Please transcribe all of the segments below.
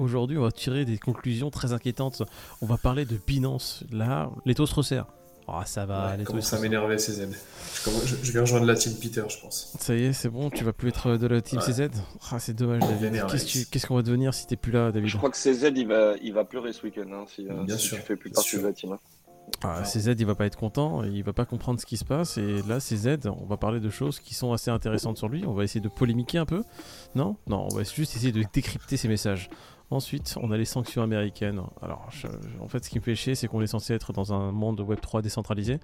aujourd'hui, on va tirer des conclusions très inquiétantes. On va parler de Binance. Là, les taux se resserrent. Ah, ça va. les taux ça m'énerver CZ. Je, je, vais rejoindre la team Peter, je pense. Ça y est, c'est bon, tu vas plus être de la team CZ ah, C'est dommage, David. Qu'est-ce qu'on va devenir si t'es plus là, David Je crois que CZ, il va, il va pleurer ce week-end hein, si, euh, Bien sûr, tu fais plus partie de la team. Hein. Ah, CZ, il va pas être content, il va pas comprendre ce qui se passe. Et là, CZ, on va parler de choses qui sont assez intéressantes sur lui. On va essayer de polémiquer un peu. Non? Non, on va juste essayer de décrypter ses messages. Ensuite, on a les sanctions américaines. Alors, en fait, ce qui me fait chier, c'est qu'on est censé être dans un monde Web3 décentralisé.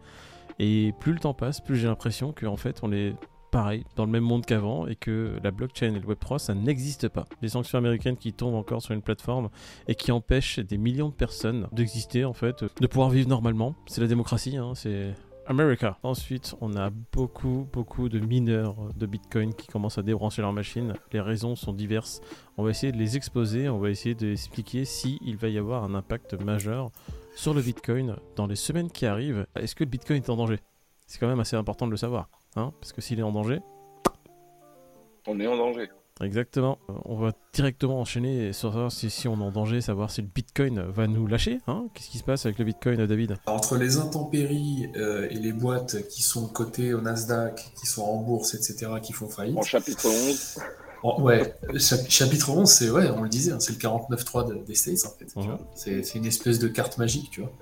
Et plus le temps passe, plus j'ai l'impression qu'en fait, on est pareil, dans le même monde qu'avant, et que la blockchain et le Web3, ça n'existe pas. Les sanctions américaines qui tombent encore sur une plateforme et qui empêchent des millions de personnes d'exister, en fait, de pouvoir vivre normalement. C'est la démocratie, hein, c'est America. Ensuite, on a beaucoup, beaucoup de mineurs de Bitcoin qui commencent à débrancher leur machine. Les raisons sont diverses. On va essayer de les exposer, on va essayer d'expliquer s'il va y avoir un impact majeur sur le Bitcoin dans les semaines qui arrivent. Est-ce que le Bitcoin est en danger? C'est quand même assez important de le savoir. Hein Parce que s'il est en danger... On est en danger. Exactement. Euh, on va directement enchaîner sur savoir si, si, on est en danger, savoir si le Bitcoin va nous lâcher. Hein Qu'est-ce qui se passe avec le Bitcoin, David? Entre les intempéries euh, et les boîtes qui sont cotées au Nasdaq, qui sont en bourse, etc., qui font faillite. En chapitre 11 Ouais, chapitre 11, c'est, ouais, on le disait, hein, c'est le 49.3 des States, en fait. Mhm. C'est une espèce de carte magique, tu vois.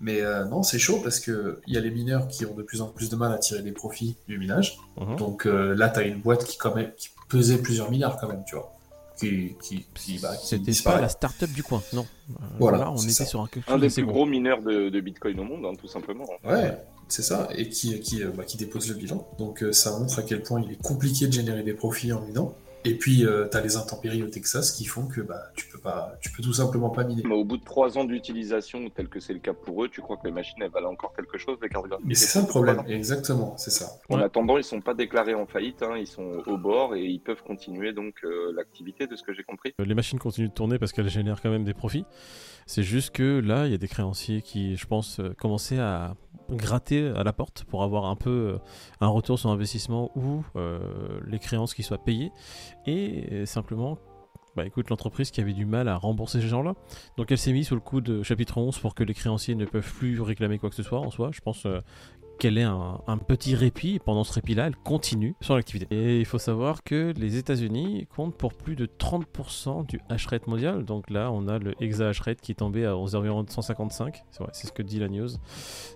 Mais euh, non, c'est chaud parce qu'il y a les mineurs qui ont de plus en plus de mal à tirer des profits du minage. Mhm. Donc là, tu as une boîte qui, quand même, qui pesait plusieurs milliards quand même, tu vois. Qui, qui, qui, bah, C'était pas la start-up du coin, non. Euh, voilà, on était sur un, un des plus gros mineurs de, Bitcoin au monde, hein, tout simplement. Ouais, c'est ça, et qui, qui, euh, bah, qui dépose le bilan. Donc euh, ça montre à quel point il est compliqué de générer des profits en minant. Et puis, euh, tu as les intempéries au Texas qui font que bah, tu peux pas, tu peux tout simplement pas miner. Mais au bout de trois ans d'utilisation, tel que c'est le cas pour eux, tu crois que les machines, elles valent encore quelque chose, les cartes Mais c'est ça le problème, exactement, c'est ça. En attendant, ils sont pas déclarés en faillite, hein, ils sont au bord et ils peuvent continuer donc euh, l'activité, de ce que j'ai compris. Les machines continuent de tourner parce qu'elles génèrent quand même des profits. C'est juste que là, il y a des créanciers qui, je pense, euh, commençaient à gratter à la porte pour avoir un peu euh, un retour sur investissement ou euh, les créances qui soient payées et simplement bah écoute l'entreprise qui avait du mal à rembourser ces gens-là. Donc elle s'est mise sous le coup de chapitre 11 pour que les créanciers ne peuvent plus réclamer quoi que ce soit en soi. Je pense qu'elle ait un, petit répit. pendant ce répit-là, elle continue son activité. Et il faut savoir que les États-Unis comptent pour plus de 30% du hash rate mondial. Donc là, on a le exa hash rate qui est tombé à environ 155. C'est ce que dit la news.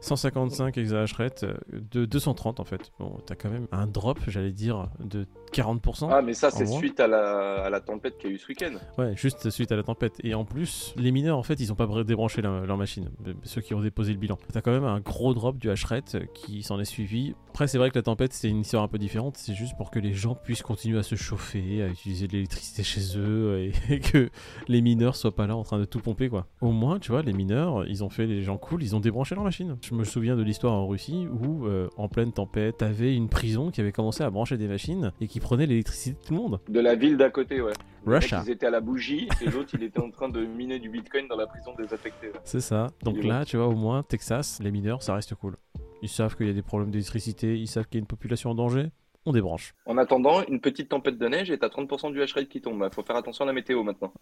155 exa hash rate euh, de 230 en fait. Bon, t'as quand même un drop, j'allais dire, de 40%. Ah, mais ça, c'est suite à la, à la tempête qu'il y a eu ce week-end. Ouais, juste suite à la tempête. Et en plus, les mineurs, en fait, ils ont pas débranché leur, machine. Ceux qui ont déposé le bilan. T'as quand même un gros drop du hash rate qui s'en est suivi. Après, c'est vrai que la tempête, c'est une histoire un peu différente. C'est juste pour que les gens puissent continuer à se chauffer, à utiliser de l'électricité chez eux et, que les mineurs soient pas là en train de tout pomper, quoi. Au moins, tu vois, les mineurs, ils ont fait les gens cool, ils ont débranché leur machine. Je me souviens de l'histoire en Russie où, euh, en pleine tempête, t'avais une prison qui avait commencé à brancher des machines et qui prenait l'électricité de tout le monde. De la ville d'à côté, ouais. Russia. Ils étaient à la bougie et l'autre, il était en train de miner du bitcoin dans la prison désaffectée. C'est ça. Donc là, tu vois, au moins, Texas, les mineurs, ça reste cool. Ils savent qu'il y a des problèmes d'électricité, ils savent qu'il y a une population en danger on débranche. En attendant, une petite tempête de neige et t'as 30% du hash rate qui tombe. Il faut faire attention à la météo maintenant.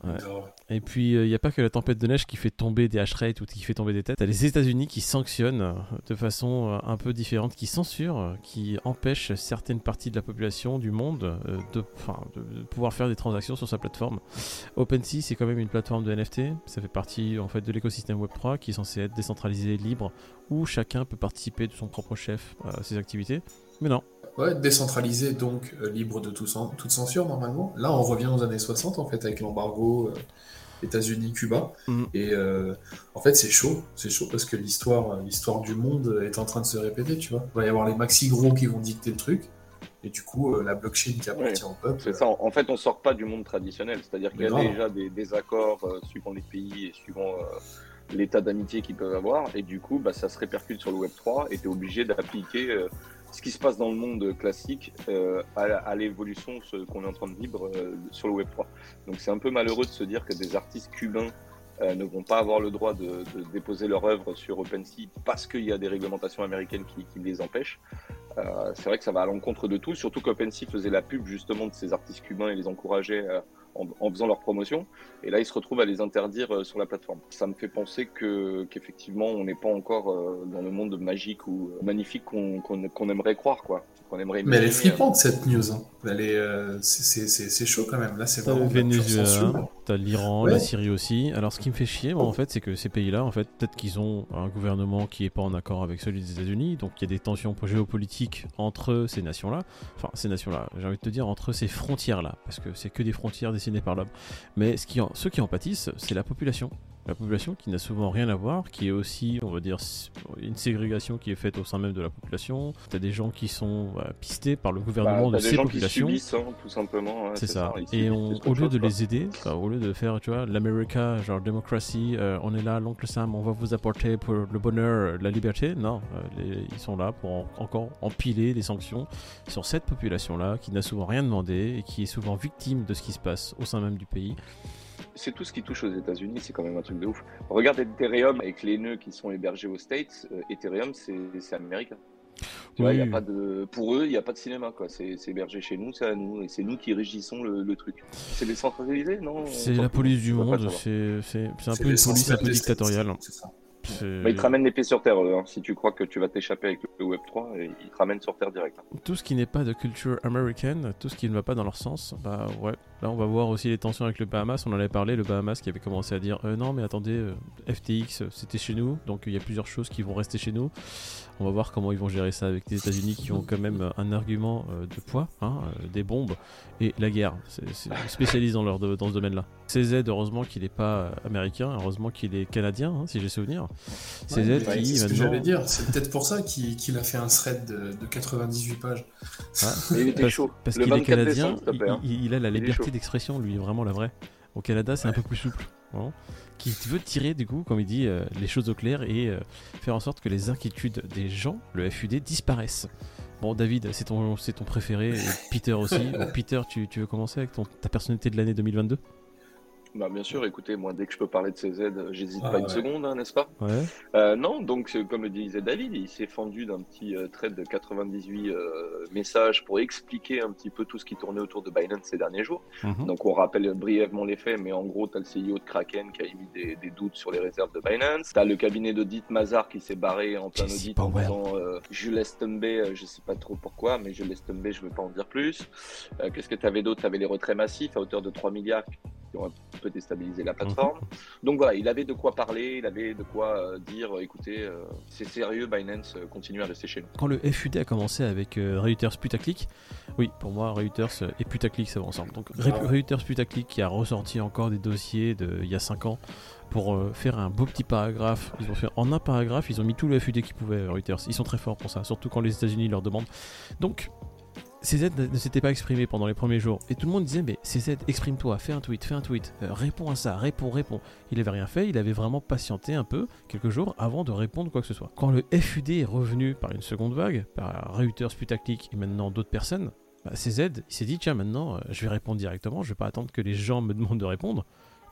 Et puis, il euh, n'y a pas que la tempête de neige qui fait tomber des hash rates ou qui fait tomber des têtes. T'as les États-Unis qui sanctionnent euh, de façon euh, un peu différente, qui censurent, qui empêchent certaines parties de la population du monde de, de, pouvoir faire des transactions sur sa plateforme. OpenSea, c'est quand même une plateforme de NFT. Ça fait partie en fait de l'écosystème Web3 qui est censé être décentralisé, libre, où chacun peut participer de son propre chef à ses activités. Mais non, Ouais, décentralisé, donc euh, libre de tout toute censure normalement. Là, on revient aux années 60 en fait avec l'embargo euh, États-Unis, Cuba. Mm. Et euh, en fait, c'est chaud, c'est chaud parce que l'histoire, l'histoire du monde est en train de se répéter, tu vois. Il va y avoir les maxi gros qui vont dicter le truc. Et du coup, la blockchain qui appartient au peuple. C'est ça. En fait, on sort pas du monde traditionnel. C'est-à-dire qu'il y a déjà des, des accords suivant les pays et suivant l'état d'amitié qu'ils peuvent avoir. Et du coup, bah, ça se répercute sur le Web 3 et tu es obligé d'appliquer ce qui se passe dans le monde classique euh, à, l'évolution qu'on est en train de vivre euh, sur le Web 3. Donc c'est un peu malheureux de se dire que des artistes cubains euh, ne vont pas avoir le droit de, déposer leur œuvre sur OpenSea parce qu'il y a des réglementations américaines qui, les empêchent. c'est vrai que ça va à l'encontre de tout, surtout qu'OpenSea faisait la pub justement de ces artistes cubains et les encourageait en, faisant leur promotion. Et là, ils se retrouvent à les interdire euh, sur la plateforme. Ça me fait penser que qu'effectivement, on n'est pas encore euh, dans le monde magique ou magnifique qu'on aimerait croire, quoi. aimerait Mais elle est flippante cette news. Hein. Est, c'est chaud quand même. Là, c'est vraiment. Le Venezuela, t'as l'Iran, la Syrie aussi. Alors, ce qui me fait chier, en fait, c'est que ces pays-là, en fait, peut-être qu'ils ont un gouvernement qui est pas en accord avec celui des États-Unis, donc il y a des tensions géopolitiques entre ces nations-là. Enfin, ces nations-là. J'ai envie de te dire entre ces frontières-là, parce que c'est que des frontières dessinées par l'homme. Mais ce qui ceux qui en pâtissent, c'est la population. La population qui n'a souvent rien à voir, qui est aussi, on va dire, une ségrégation qui est faite au sein même de la population. Tu as des gens qui sont bah, pistés par le gouvernement bah, de ces populations. Hein, tout simplement. c'est ça. Et au lieu de les aider, au lieu de faire, tu vois, l'America, genre démocratie, euh, on est là, l'oncle Sam, on va vous apporter pour le bonheur, la liberté. Non, euh, ils sont là pour encore empiler des sanctions sur cette population-là qui n'a souvent rien demandé et qui est souvent victime de ce qui se passe au sein même du pays c'est tout ce qui touche aux États-Unis, c'est quand même un truc de ouf. Regarde Ethereum avec les nœuds qui sont hébergés aux States. Euh, Ethereum, c'est américain. Y a pas de, pour eux, il n'y a pas de cinéma. quoi. C'est hébergé chez nous, c'est à nous. Et c'est nous qui régissons le, truc. C'est décentralisé, non? C'est la police du monde. C'est un peu une police un peu dictatoriale. C'est ça. Mais ils te ramènent les pieds sur terre. Hein. Si tu crois que tu vas t'échapper avec le Web3, ils te ramènent sur terre direct. Hein. Tout ce qui n'est pas de culture américaine, tout ce qui ne va pas dans leur sens, bah ouais. Là, on va voir aussi les tensions avec le Bahamas. On en avait parlé, le Bahamas qui avait commencé à dire euh, non, mais attendez, euh, FTX, c'était chez nous, donc il y a plusieurs choses qui vont rester chez nous. On va voir comment ils vont gérer ça avec les États-Unis qui ont quand même un argument euh, de poids, hein, des bombes et la guerre. C'est spécialiste dans, leur dans ce domaine-là. CZ, heureusement qu'il n'est pas américain, heureusement qu'il est canadien, hein, si j'ai souvenir. CZ qui C'est ce que j'allais dire, c'est peut-être pour ça qu'il a fait un thread de, 98 pages. il était parce, chaud. Parce qu'il est canadien, hein. il, a la liberté d'expression, lui, vraiment la vraie. Au Canada, c'est un peu plus souple. Qui veut tirer, du coup, comme il dit, euh, les choses au clair et euh, faire en sorte que les inquiétudes des gens, le FUD, disparaissent. Bon, David, c'est ton, ton préféré, et Peter aussi. Peter, tu, tu veux commencer avec ton, ta personnalité de l'année 2022 bah, bien sûr, écoutez, moi, dès que je peux parler de CZ, j'hésite ah pas une seconde, hein, n'est-ce pas ouais. euh, Non, donc, comme le disait David, il s'est fendu d'un petit euh, trade de 98 euh, messages pour expliquer un petit peu tout ce qui tournait autour de Binance ces derniers jours. Mhm. Donc, on rappelle brièvement les faits, mais en gros, tu as le CEO de Kraken qui a émis des, doutes sur les réserves de Binance. Tu as le cabinet d'audit Mazar qui s'est barré en plein audit en disant euh, je laisse tomber, euh, je sais pas trop pourquoi, mais je laisse tomber, je veux pas en dire plus. Qu'est-ce que tu avais d'autre? Tu avais les retraits massifs à hauteur de 3 milliards qui ont un peu déstabilisé la plateforme. Mhm. Donc voilà, il avait de quoi parler, il avait de quoi euh, dire écoutez, euh, c'est sérieux, Binance euh, continue à rester chez nous. Quand le FUD a commencé avec Reuters putaclic, oui, pour moi, Reuters et putaclic ça va ensemble. Donc ah Reuters putaclic qui a ressorti encore des dossiers d'il y a 5 ans pour faire un beau petit paragraphe. Ils ont fait en un paragraphe, ils ont mis tout le FUD qu'ils pouvaient, Reuters. Ils sont très forts pour ça, surtout quand les États-Unis leur demandent. Donc, CZ ne s'était pas exprimé pendant les premiers jours. Et tout le monde disait, mais CZ, exprime-toi, fais un tweet, fais un tweet, euh, réponds à ça, réponds, réponds. Il avait rien fait, il avait vraiment patienté un peu, quelques jours, avant de répondre quoi que ce soit. Quand le FUD est revenu par une seconde vague, par Reuters, Putaclic et maintenant d'autres personnes, bah, CZ, il s'est dit, tiens, maintenant, euh, je vais répondre directement, je vais pas attendre que les gens me demandent de répondre.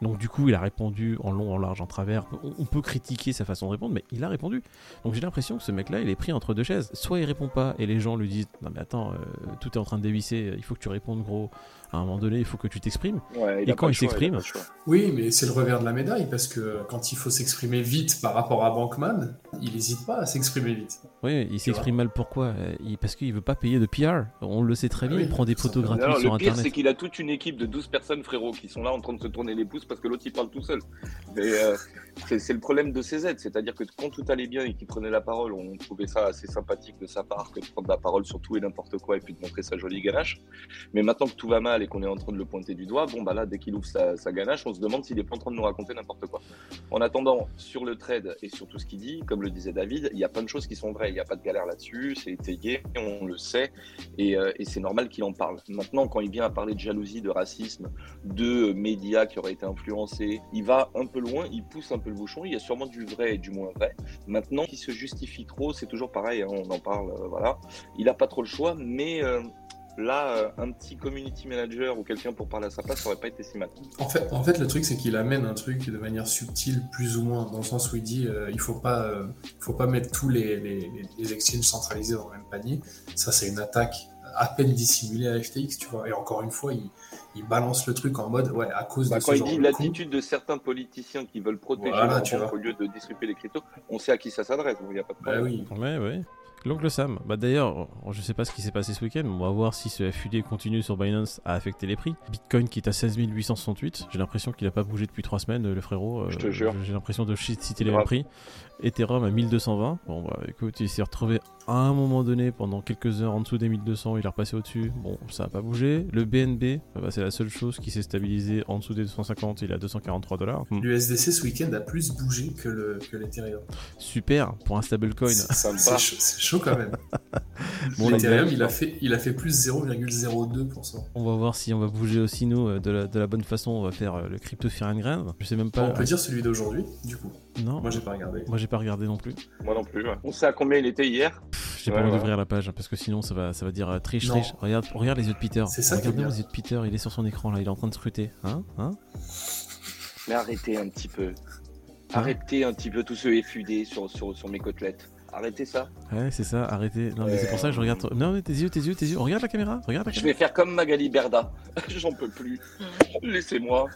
Donc du coup, il a répondu en long, en large, en travers. On peut critiquer sa façon de répondre, mais il a répondu. Donc j'ai l'impression que ce mec-là, il est pris entre deux chaises. Soit il répond pas et les gens lui disent non mais attends, euh, tout est en train de dévisser, il faut que tu répondes gros à un moment donné, il faut que tu t'exprimes. et quand il s'exprime. Oui, mais c'est le revers de la médaille, parce que quand il faut s'exprimer vite par rapport à Bankman, il n'hésite pas à s'exprimer vite. Oui, il s'exprime mal pourquoi? Parce qu'il veut pas payer de PR. On le sait très bien, il prend des photos gratuites sur Internet. Le pire, c'est qu'il a toute une équipe de 12 personnes, frérot, qui sont là en train de se tourner les pouces parce que l'autre il parle tout seul. Mais, euh, c'est le problème de CZ, c'est-à-dire que quand tout allait bien et qu'il prenait la parole, on trouvait ça assez sympathique de sa part que de prendre la parole sur tout et n'importe quoi et puis de montrer sa jolie ganache. Mais maintenant que tout va mal qu'on est en train de le pointer du doigt, bon bah là, dès qu'il ouvre sa, ganache, on se demande s'il est pas en train de nous raconter n'importe quoi. En attendant, sur le trade et sur tout ce qu'il dit, comme le disait David, il y a plein de choses qui sont vraies, il n'y a pas de galère là-dessus, c'est étayé, on le sait et, euh, et c'est normal qu'il en parle. Maintenant, quand il vient à parler de jalousie, de racisme, de médias qui auraient été influencés, il va un peu loin, il pousse un peu le bouchon. Il y a sûrement du vrai et du moins vrai. Maintenant, qui se justifie trop, c'est toujours pareil. Hein, on en parle, euh, voilà. Il n'a pas trop le choix, mais euh, là, euh, un petit community manager ou quelqu'un pour parler à sa place, ça aurait pas été si mal. En fait, en fait le truc, c'est qu'il amène un truc de manière subtile, plus ou moins, dans le sens où il dit il faut pas, faut pas mettre tous les, les, les, exchanges centralisés dans le même panier. Ça, c'est une attaque à peine dissimulée à FTX, tu vois. Et encore une fois, il, il balance le truc en mode ouais à cause bah, de quand il dit l'attitude de certains politiciens qui veulent protéger voilà, au lieu de distribuer les cryptos, on sait à qui ça s'adresse. Il n'y a pas de bah problème. oui. Ouais, ouais. L'oncle Sam, bah d'ailleurs, je sais pas ce qui s'est passé ce week-end, on va voir si ce FUD continue sur Binance à affecter les prix. Bitcoin qui est à 16 868, j'ai l'impression qu'il a pas bougé depuis 3 semaines, le frérot. je te jure. J'ai l'impression de citer les mêmes prix. Ethereum à 1220. Bon, bah écoute, il s'est retrouvé à un moment donné pendant quelques heures en dessous des 1200, il est repassé au-dessus. Bon, ça a pas bougé. Le BNB, bah, c'est la seule chose qui s'est stabilisé en dessous des 250, il est à 243 dollars. Hmm. L'USDC ce week-end a plus bougé que l'Ethereum. Super, pour un stablecoin. C'est chaud quand même. bon, L'Ethereum, il, a fait, il a fait plus 0,02%. On va voir si on va bouger aussi, nous, euh, de la, de la bonne façon. On va faire euh, le crypto Grand. Je sais même pas. on peut dire celui d'aujourd'hui, du coup. Non. Moi, j'ai pas regardé. Moi, j'ai pas regardé non plus. Moi non plus. On sait à combien il était hier. J'ai pas envie d'ouvrir la page parce que sinon ça va, ça va dire euh, triche, triche. Regarde, regarde les yeux de Peter. C'est ça Regardez les yeux de Peter, il est sur son écran là, il est en train de scruter. Hein Hein Mais arrêtez un petit peu. Hein arrêtez un petit peu tout ce sur, sur, sur mes côtelettes. Arrêtez ça. Ouais, c'est ça, arrêtez. Non, mais c'est pour ça que je regarde. Non, mais tes yeux, tes yeux, tes yeux. Regarde la caméra, regarde la Je vais faire comme Magali Berda. J'en peux plus. Laissez-moi.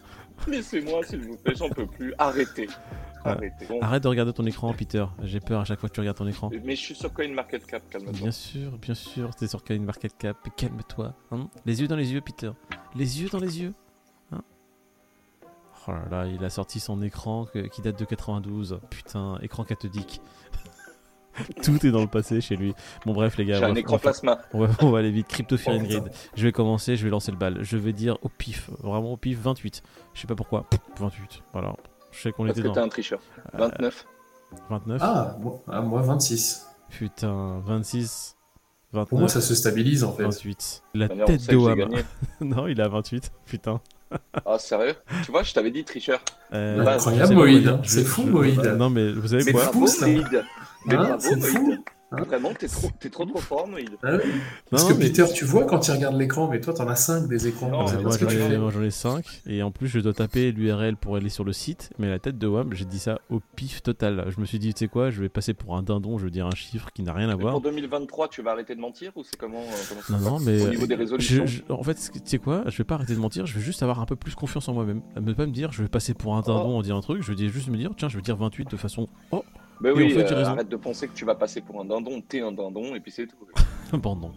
Laissez-moi, s'il vous plaît, j'en peux plus. Arrêtez. Arrête de regarder ton écran, Peter. J'ai peur à chaque fois que tu regardes ton écran. Mais je suis sur CoinMarketCap, calme-toi. Bien sûr, bien sûr, t'es sur CoinMarketCap. Calme-toi. Hein. les yeux dans les yeux, Peter. Les yeux dans les yeux. Hein oh là là, il a sorti son écran qui date de 92. Putain, écran cathodique. Tout est dans le passé chez lui. Bon bref les gars. J'ai un écran plasma. On va, aller vite. Crypto Fear Grid. Je vais commencer, je vais lancer le bal. Je vais dire au pif, vraiment au pif 28. Je sais pas pourquoi. 28. Voilà. Je sais qu'on était que t'es un tricheur. 29. 29 Ah, ah, moi 26. Putain, 26. 29. Pour moi, ça se stabilise en fait. 28. La tête de Wam. non, il a 28. Putain. Ah, sérieux? Tu vois, je t'avais dit tricheur. Euh, incroyable, Moïd. C'est fou, Moïd. Non, mais vous savez quoi? fou, Moïd. Mais hein, bravo, Moïd. Hein Vraiment, t'es trop, es trop trop fort, Moïd. Ah Parce que Peter, tu vois quand tu regardes l'écran, mais toi t'en as 5 des écrans. moi j'en ai 5, et en plus je dois taper l'URL pour aller sur le site, mais la tête de WAM, j'ai dit ça au pif total. Je me suis dit, tu sais quoi, je vais passer pour un dindon, je veux dire un chiffre qui n'a rien à voir. Pour 2023, tu vas arrêter de mentir ou c'est comment, euh, Non, non, mais. Au niveau des résolutions En fait, tu sais quoi, je vais pas arrêter de mentir, je vais juste avoir un peu plus confiance en moi-même. Ne pas me dire, je vais passer pour un dindon oh. en dire un truc, je vais juste me dire, tiens, je vais dire 28 de façon. Oh bah oui, euh, arrête de penser que tu vas passer pour un dindon, t'es un dindon, et puis c'est tout. Un dindon.